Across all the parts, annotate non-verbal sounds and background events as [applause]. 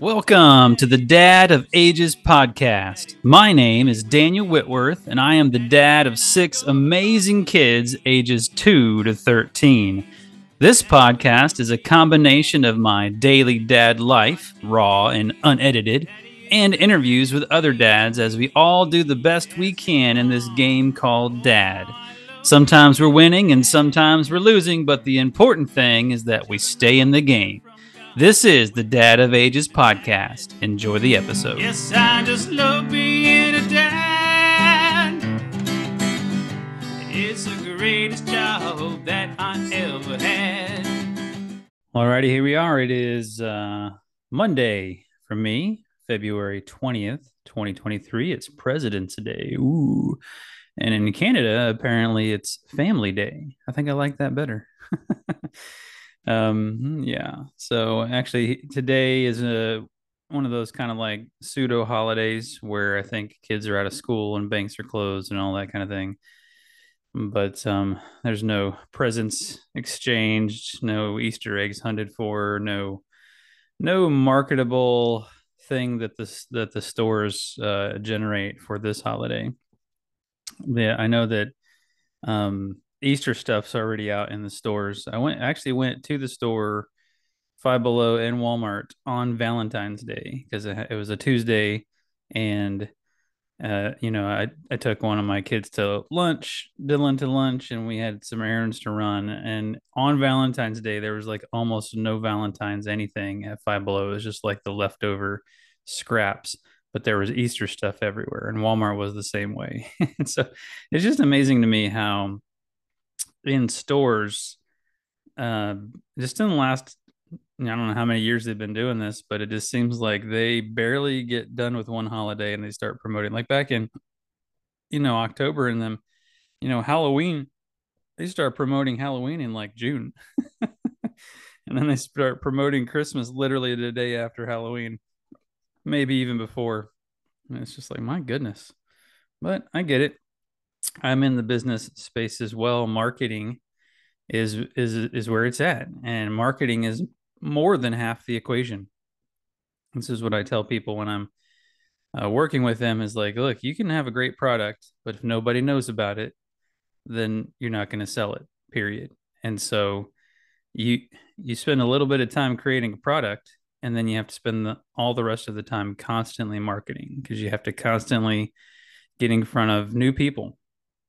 Welcome to the Dad of Ages podcast. My name is Daniel Whitworth, and I am the dad of six amazing kids ages 2 to 13. This podcast is a combination of my daily dad life, raw and unedited, and interviews with other dads as we all do the best we can in this game called Dad. Sometimes we're winning and sometimes we're losing, but the important thing is that we stay in the game. This is the Dad of Ages podcast. Enjoy the episode. Yes, I just love being a dad. It's the greatest job that I ever had. Alrighty, here we are. It is uh, Monday for me, February 20th, 2023. It's President's Day. Ooh. And in Canada, apparently it's Family Day. I think I like that better. [laughs] um, yeah. So actually, today is a one of those kind of like pseudo holidays where I think kids are out of school and banks are closed and all that kind of thing. But um, there's no presents exchanged, no Easter eggs hunted for, no no marketable thing that this that the stores uh, generate for this holiday. Yeah, I know that um, Easter stuff's already out in the stores. I went actually went to the store, Five Below and Walmart on Valentine's Day because it, was a Tuesday, and uh, you know I I took one of my kids to lunch, Dylan to lunch, and we had some errands to run. And on Valentine's Day, there was like almost no Valentine's anything at Five Below. It was just like the leftover scraps but there was Easter stuff everywhere, and Walmart was the same way. and [laughs] so it's just amazing to me how in stores, uh, just in the last, I don't know how many years they've been doing this, but it just seems like they barely get done with one holiday and they start promoting. Like back in, you know, October and then, you know, Halloween, they start promoting Halloween in like June. [laughs] and then they start promoting Christmas literally the day after Halloween maybe even before. And it's just like, my goodness. But I get it. I'm in the business space as well. Marketing is is is where it's at. And marketing is more than half the equation. This is what I tell people when I'm uh, working with them is like, look, you can have a great product, but if nobody knows about it, then you're not going to sell it. Period. And so you you spend a little bit of time creating a product and then you have to spend the, all the rest of the time constantly marketing because you have to constantly get in front of new people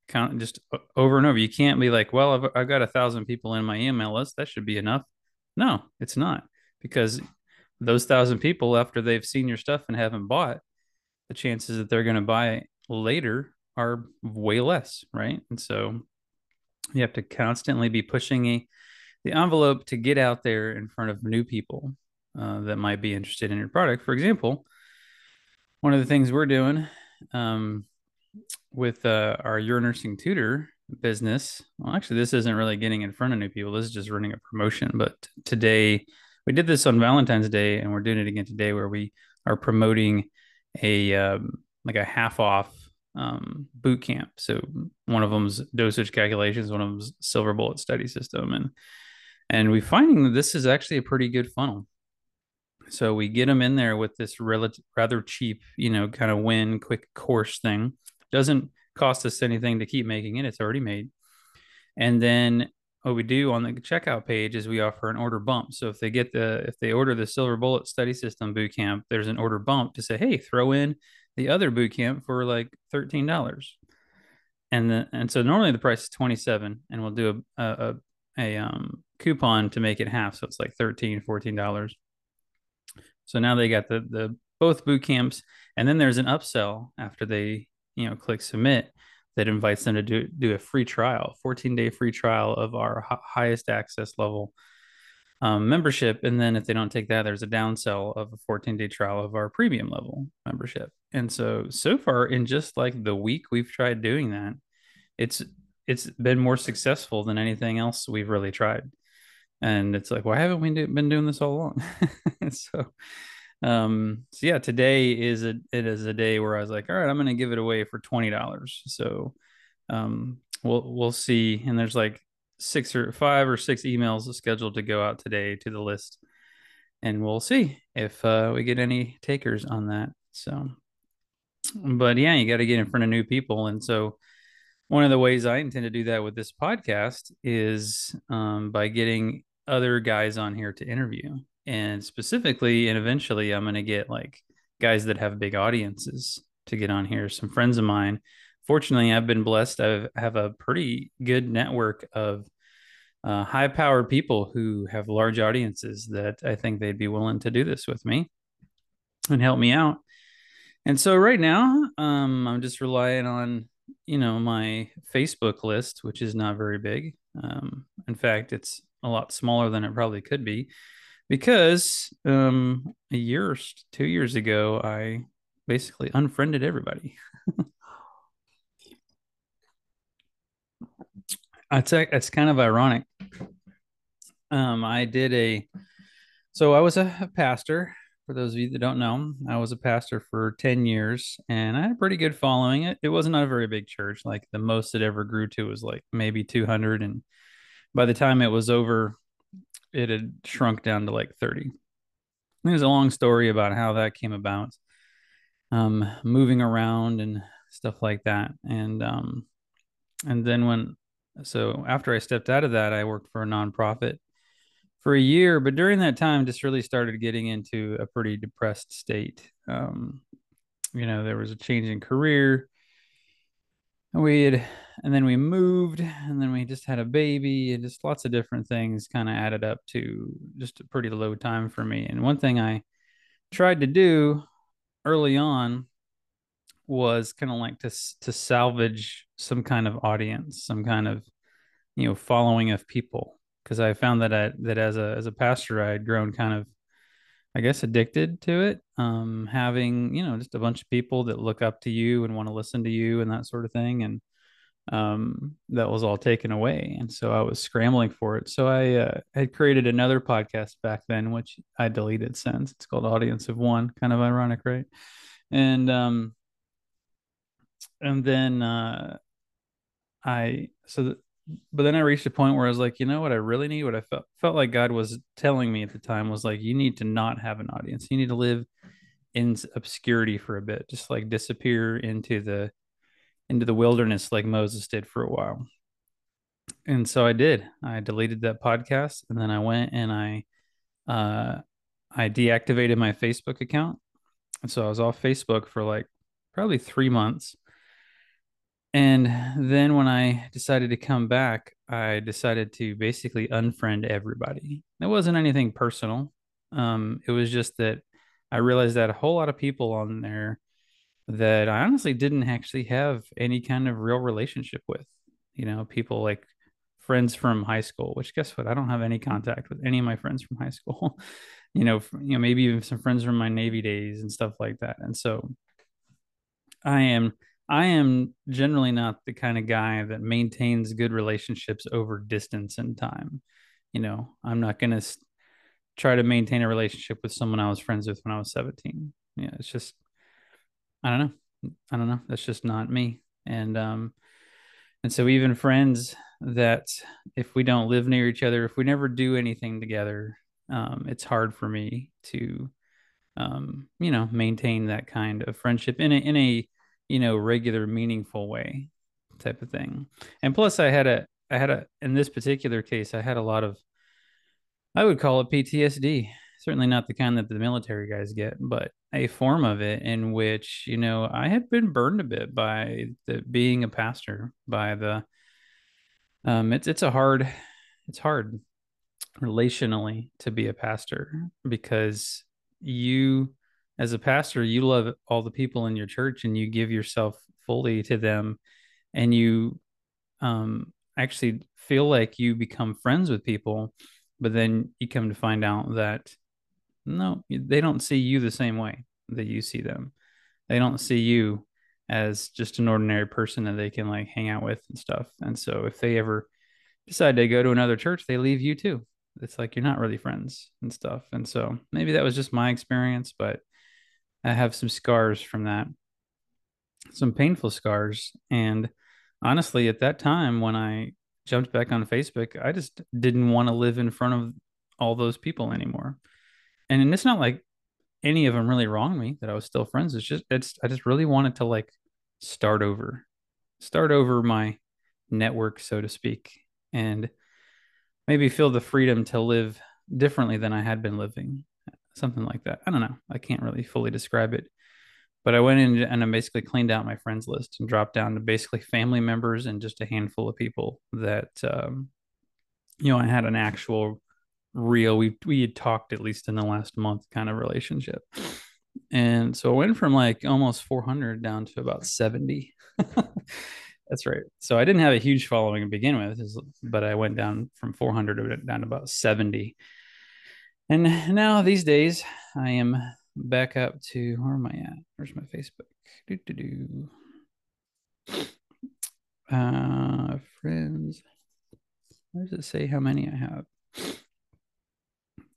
Count just over and over. You can't be like well I've, I've got a thousand people in my email list. That should be enough. No it's not because those thousand people after they've seen your stuff and haven't bought the chances that they're going to buy later are way less right? And so you have to constantly be pushing a, the envelope to get out there in front of new people uh, that might be interested in your product. For example, one of the things we're doing um, with uh, our Your Nursing Tutor business, well, actually, this isn't really getting in front of new people. This is just running a promotion. But today, we did this on Valentine's Day, and we're doing it again today, where we are promoting a um, like a half off um, boot camp. So one of them's dosage calculations, one of them's silver bullet study system, and and we're finding that this is actually a pretty good funnel. So we get them in there with this relative, rather cheap, you know, kind of win quick course thing. Doesn't cost us anything to keep making it. It's already made. And then what we do on the checkout page is we offer an order bump. So if they get the if they order the Silver Bullet Study System boot camp, there's an order bump to say, hey, throw in the other boot camp for like thirteen dollars. And the and so normally the price is twenty seven, and we'll do a a, a um, coupon to make it half, so it's like 13 14 dollars so now they got the the both boot camps, and then there's an upsell after they you know click submit that invites them to do do a free trial, 14 day free trial of our h- highest access level um, membership, and then if they don't take that, there's a downsell of a 14 day trial of our premium level membership. And so so far in just like the week we've tried doing that, it's it's been more successful than anything else we've really tried. And it's like why haven't we do, been doing this all along? [laughs] So um so yeah today is a it is a day where i was like all right i'm gonna give it away for $20 so um we'll we'll see. And there's like six or five or six emails scheduled to go out today to the list. And we'll see if uh, we get any takers on that. So, but yeah, you got to get in front of new people, and so one of the ways I intend to do that with this podcast is um, by getting other guys on here to interview, and specifically, and eventually, I'm going to get like guys that have big audiences to get on here. Some friends of mine. Fortunately, I've been blessed. I have a pretty good network of uh, high powered people who have large audiences that I think they'd be willing to do this with me and help me out. And so right now, um, I'm just relying on, you know, my Facebook list, which is not very big. Um, in fact, it's a lot smaller than it probably could be because um, a year or two years ago, I basically unfriended everybody. [laughs] It's it's kind of ironic. Um, I did a so I was a pastor. For those of you that don't know, I was a pastor for ten years, and I had a pretty good following. It it wasn't a very big church. Like the most it ever grew to was like maybe two hundred, and by the time it was over, it had shrunk down to like thirty. There's a long story about how that came about, um, moving around and stuff like that, and um, and then when so after I stepped out of that, I worked for a nonprofit for a year, but during that time, just really started getting into a pretty depressed state. Um, you know, there was a change in career. We had, and then we moved, and then we just had a baby, and just lots of different things kind of added up to just a pretty low time for me. And one thing I tried to do early on was kind of like to to salvage some kind of audience, some kind of you know following of people because I found that I, that as a as a pastor I had grown kind of I guess addicted to it. Um, having you know just a bunch of people that look up to you and want to listen to you and that sort of thing, and um, that was all taken away. And so I was scrambling for it. So I uh, had created another podcast back then, which I deleted since. It's called Audience of One. Kind of ironic, right? And um, and then uh, I so th- but then I reached a point where I was like, you know what I really need, what I felt felt like God was telling me at the time was like, you need to not have an audience. You need to live in obscurity for a bit, just like disappear into the into the wilderness like Moses did for a while. And so I did. I deleted that podcast and then I went and I uh I deactivated my Facebook account. And so I was off Facebook for like probably 3 months and then when I decided to come back, I decided to basically unfriend everybody. It wasn't anything personal. Um, it was just that I realized that a whole lot of people on there that I honestly didn't actually have any kind of real relationship with. You know, people like friends from high school, which guess what? I don't have any contact with any of my friends from high school. [laughs] you know, you know, maybe even some friends from my Navy days and stuff like that. And so I am I am generally not the kind of guy that maintains good relationships over distance and time. You know, I'm not going to try to maintain a relationship with someone I was friends with when I was 17. Yeah, it's just, I don't know. I don't know. That's just not me. And, um, and so even friends that if we don't live near each other, if we never do anything together, um, it's hard for me to, um, you know, maintain that kind of friendship in a, in a, you know, regular, meaningful way type of thing. And plus I had a I had a in this particular case, I had a lot of I would call it PTSD. Certainly not the kind that the military guys get, but a form of it in which, you know, I had been burned a bit by the being a pastor, by the um it's it's a hard it's hard relationally to be a pastor because you as a pastor, you love all the people in your church and you give yourself fully to them and you um, actually feel like you become friends with people, but then you come to find out that no, they don't see you the same way that you see them. They don't see you as just an ordinary person that they can like hang out with and stuff. And so if they ever decide to go to another church, they leave you too. It's like you're not really friends and stuff. And so maybe that was just my experience, but I have some scars from that, some painful scars. And honestly, at that time, when I jumped back on Facebook, I just didn't want to live in front of all those people anymore. And it's not like any of them really wronged me that I was still friends. It's just it's I just really wanted to like start over, start over my network, so to speak, and maybe feel the freedom to live differently than I had been living. Something like that. I don't know. I can't really fully describe it. But I went in and I basically cleaned out my friends list and dropped down to basically family members and just a handful of people that um, you know I had an actual real we we had talked at least in the last month kind of relationship. And so it went from like almost 400 down to about 70. [laughs] That's right. So I didn't have a huge following to begin with, but I went down from 400 down to about 70. And now these days, I am back up to where am I at? Where's my Facebook? Do do do. Uh, friends. Where does it say how many I have?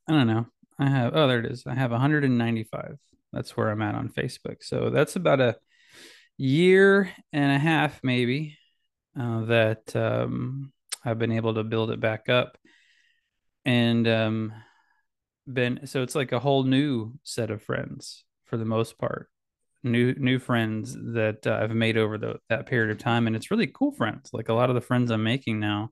I don't know. I have. Oh, there it is. I have 195. That's where I'm at on Facebook. So that's about a year and a half, maybe, uh, that um, I've been able to build it back up. And um, been so it's like a whole new set of friends for the most part new new friends that uh, I've made over the, that period of time and it's really cool friends like a lot of the friends I'm making now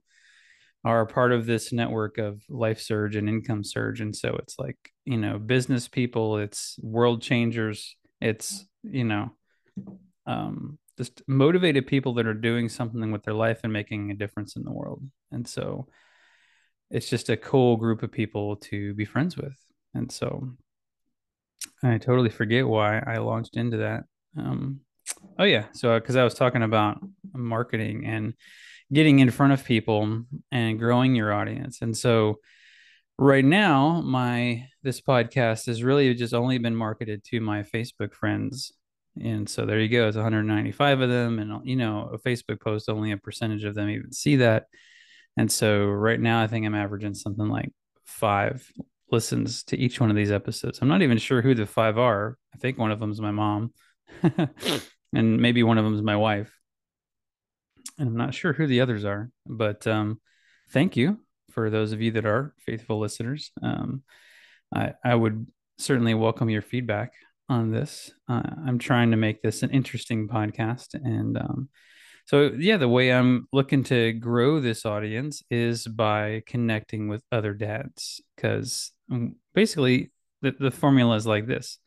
are part of this network of life surge and income surge and so it's like you know business people it's world changers it's you know um just motivated people that are doing something with their life and making a difference in the world and so it's just a cool group of people to be friends with. And so I totally forget why I launched into that. Um, oh yeah, so because I was talking about marketing and getting in front of people and growing your audience, and so right now my this podcast has really just only been marketed to my Facebook friends. And so there you go. It's 195 of them, and you know, a Facebook post only a percentage of them even see that. And so right now, I think I'm averaging something like five listens to each one of these episodes. I'm not even sure who the five are. I think one of them is my mom, [laughs] and maybe one of them is my wife. And I'm not sure who the others are, but um, thank you for those of you that are faithful listeners. Um, I, I would certainly welcome your feedback on this. Uh, I'm trying to make this an interesting podcast, and um, so yeah, the way I'm looking to grow this audience is by connecting with other dads because um, basically the, the formula is like this.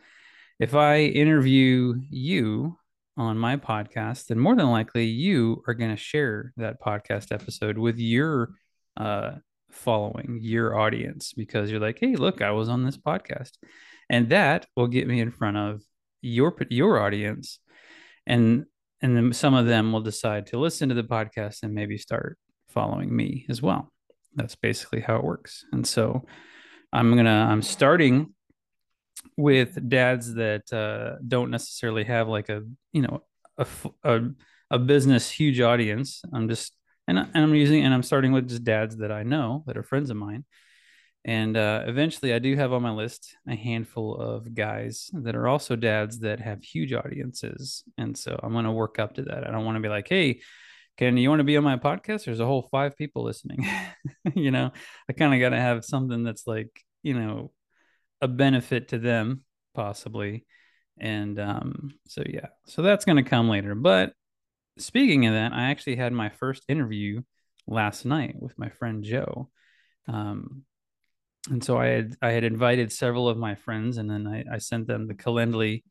If I interview you on my podcast, then more than likely you are going to share that podcast episode with your uh, following, your audience, because you're like, hey, look, I was on this podcast. And that will get me in front of your your audience. And and then some of them will decide to listen to the podcast and maybe start following me as well that's basically how it works and so i'm gonna i'm starting with dads that uh, don't necessarily have like a you know a, a, a business huge audience i'm just and, and i'm using and i'm starting with just dads that i know that are friends of mine and uh, eventually, I do have on my list a handful of guys that are also dads that have huge audiences. And so I'm going to work up to that. I don't want to be like, hey, Ken, you want to be on my podcast? There's a whole five people listening. [laughs] you know, I kind of got to have something that's like, you know, a benefit to them, possibly. And um, so, yeah, so that's going to come later. But speaking of that, I actually had my first interview last night with my friend Joe. Um, and so I had I had invited several of my friends, and then I, I sent them the Calendly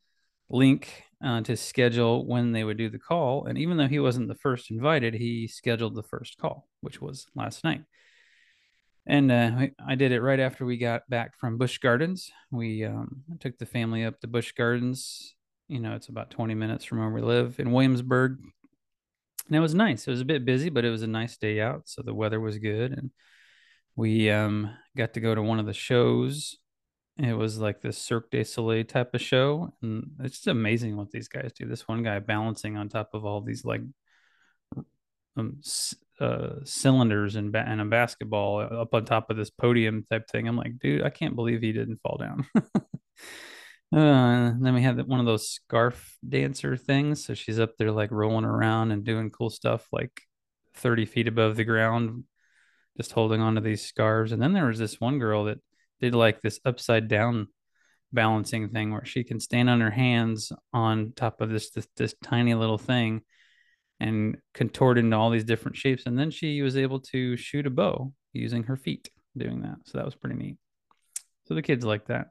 link uh, to schedule when they would do the call. And even though he wasn't the first invited, he scheduled the first call, which was last night. And uh, I did it right after we got back from Busch Gardens. We um, took the family up to Busch Gardens. You know, it's about 20 minutes from where we live in Williamsburg. And it was nice. It was a bit busy, but it was a nice day out. So the weather was good. And we um, got to go to one of the shows. It was like this Cirque du Soleil type of show, and it's just amazing what these guys do. This one guy balancing on top of all these like um, uh, cylinders and, ba- a basketball up on top of this podium type thing. I'm like, dude, I can't believe he didn't fall down. [laughs] Uh, then we had one of those scarf dancer things. So she's up there like rolling around and doing cool stuff like 30 feet above the ground just holding on to these scarves. And then there was this one girl that did like this upside down balancing thing where she can stand on her hands on top of this this, this tiny little thing and contort into all these different shapes and then she was able to shoot a bow using her feet doing that. So that was pretty neat. So the kids like that.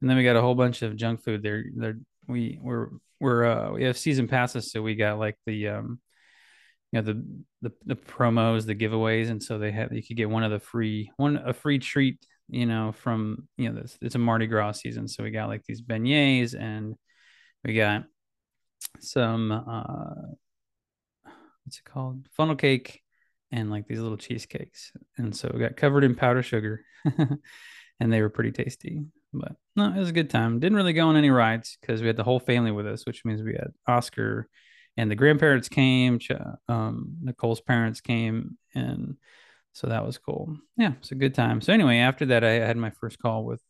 And then we got a whole bunch of junk food. There there we we're we're uh we have season passes so we got like the um you know the the, the promos the giveaways and so they had you could get one of the free one a free treat you know, from you know, this it's a Mardi Gras season, so we got like these beignets and we got some uh what's it called? Funnel cake and like these little cheesecakes. And so we got covered in powdered sugar [laughs] and they were pretty tasty. But no, it was a good time. Didn't really go on any rides because we had the whole family with us, which means we had Oscar and the grandparents came, um, Nicole's parents came, and so that was cool. Yeah, it's a good time. So anyway, after that, I had my first call with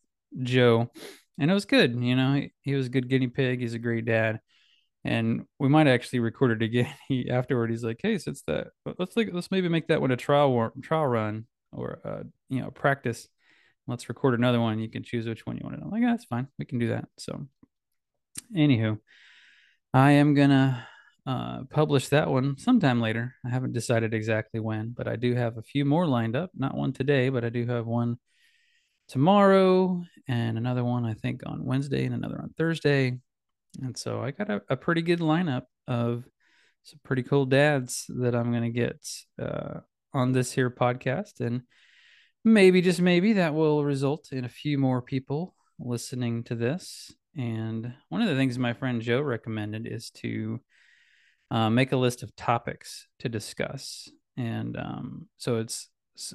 Joe, and it was good. You know, he, he was a good guinea pig. He's a great dad, and we might actually record it again. [laughs] He afterward, he's like, "Hey, since that, let's like let's maybe make that one a trial trial run or uh, you know practice. Let's record another one. You can choose which one you want to. I'm like, yeah, that's fine. We can do that. So, anywho, I am gonna uh, publish that one sometime later. I haven't decided exactly when, but I do have a few more lined up. Not one today, but I do have one tomorrow and another one I think on Wednesday and another on Thursday. And so I got a, a pretty good lineup of some pretty cool dads that I'm going to get uh, on this here podcast. And maybe, just maybe, that will result in a few more people listening to this. And one of the things my friend Joe recommended is to uh, make a list of topics to discuss. And um, so it's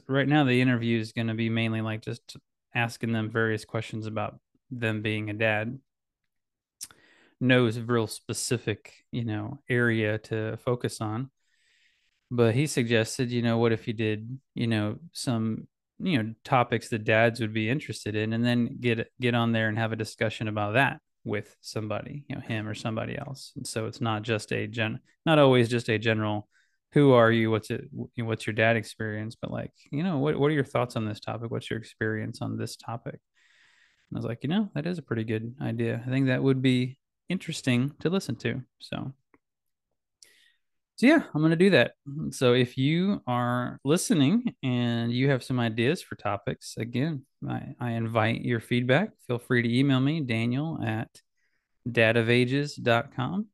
right now the interview is going to be mainly like just asking them various questions about them being a dad. Knows a real specific, you know, area to focus on. But he suggested, you know, what if you did, you know, some you know topics that dads would be interested in and then get get on there and have a discussion about that with somebody, you know, him or somebody else. And so it's not just a gen, not always just a general, who are you? What's it? What's your dad experience? But like, you know, what what are your thoughts on this topic? What's your experience on this topic? And I was like, you know, that is a pretty good idea. I think that would be interesting to listen to. So, so yeah, I'm going to do that. So if you are listening and you have some ideas for topics, again, I, I invite your feedback. Feel free to email me, Daniel at dadofages.com.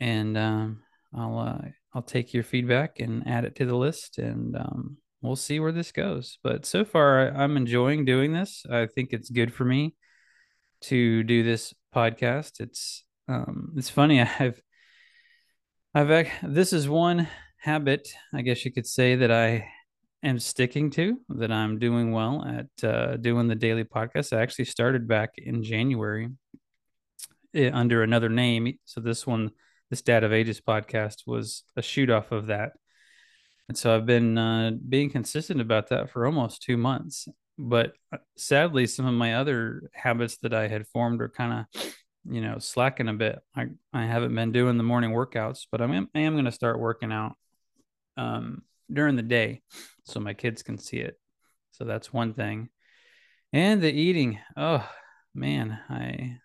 And um, I'll uh, I'll take your feedback and add it to the list, and um, we'll see where this goes. But so far, I'm enjoying doing this. I think it's good for me to do this podcast. It's um, it's funny. [laughs] I've I've this is one habit, I guess you could say, that I am sticking to, that I'm doing well at uh, doing the daily podcast. I actually started back in January eh, under another name. So this one, this Dad of Ages podcast was a shoot off of that. And so I've been uh, being consistent about that for almost two months. But uh, sadly, some of my other habits that I had formed are kind of, you know, slacking a bit. I, I haven't been doing the morning workouts, but I'm, I am going to start working out um, during the day so my kids can see it. So that's one thing. And the eating. Oh man, I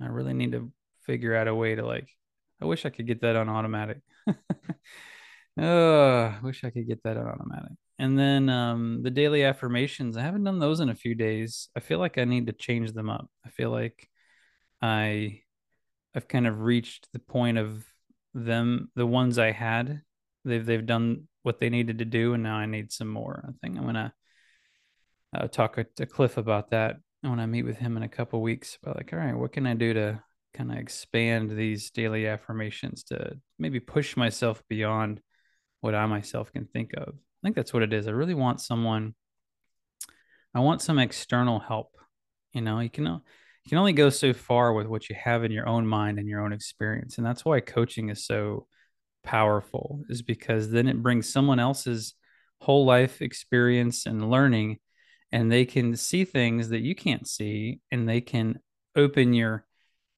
I really need to figure out a way to like I wish I could get that on automatic. [laughs] oh, I wish I could get that on automatic. And then um the daily affirmations, I haven't done those in a few days. I feel like I need to change them up. I feel like I I've kind of reached the point of them the ones I had. They've they've done what they needed to do, and now I need some more. I think I'm gonna uh, talk to Cliff about that when I meet with him in a couple weeks. But like, all right, what can I do to kind of expand these daily affirmations to maybe push myself beyond what I myself can think of? I think that's what it is. I really want someone. I want some external help. You know, you can you can only go so far with what you have in your own mind and your own experience, and that's why coaching is so powerful is because then it brings someone else's whole life experience and learning and they can see things that you can't see and they can open your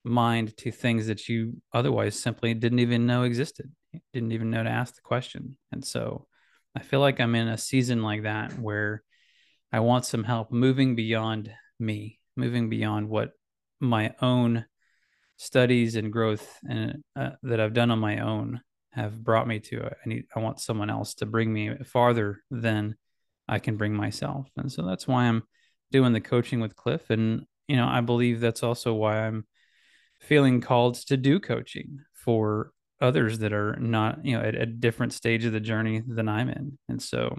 mind to things that you otherwise simply didn't even know existed didn't even know to ask the question and so i feel like i'm in a season like that where I want some help moving beyond me, moving beyond what my own studies and growth and uh, that I've done on my own have brought me to. I need I want someone else to bring me farther than I can bring myself. And so that's why I'm doing the coaching with Cliff and you know, I believe that's also why I'm feeling called to do coaching for others that are not, you know, at a different stage of the journey than I'm in. And so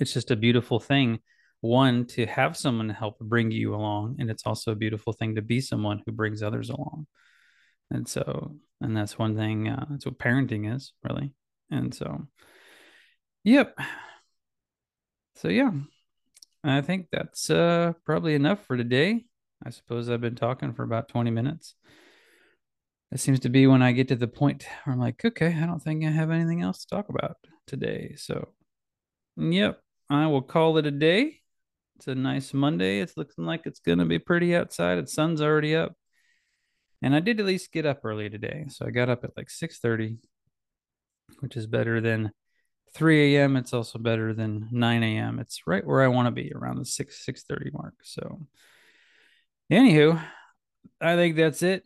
it's just a beautiful thing one to have someone help bring you along and it's also a beautiful thing to be someone who brings others along. And so and that's one thing uh, that's what parenting is really. And so yep. So yeah. I think that's uh probably enough for today. I suppose i've been talking for about 20 minutes it seems to be when i get to the point where i'm like okay i don't think i have anything else to talk about today so yep i will call it a day it's a nice Monday. It's looking like it's going to be pretty outside. The sun's already up. And I did at least get up early today. So I got up at like 6:30, which is better than 3 a.m. It's also better than 9 a.m. It's right where I want to be, around the 6 6:30 mark. So anywho, I think that's it.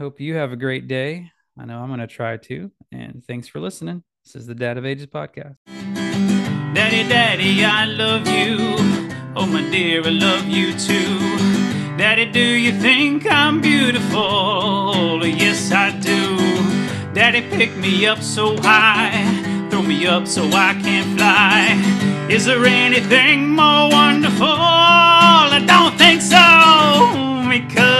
Hope you have a great day. I know I'm going to try to. And thanks for listening. This is the Dad of Ages podcast. Daddy, Daddy, I love you. Oh, my dear, I love you too. Daddy, do you think I'm beautiful? Yes, I do. Daddy, pick me up so high, throw me up so I can fly. Is there anything more wonderful? I don't think so, because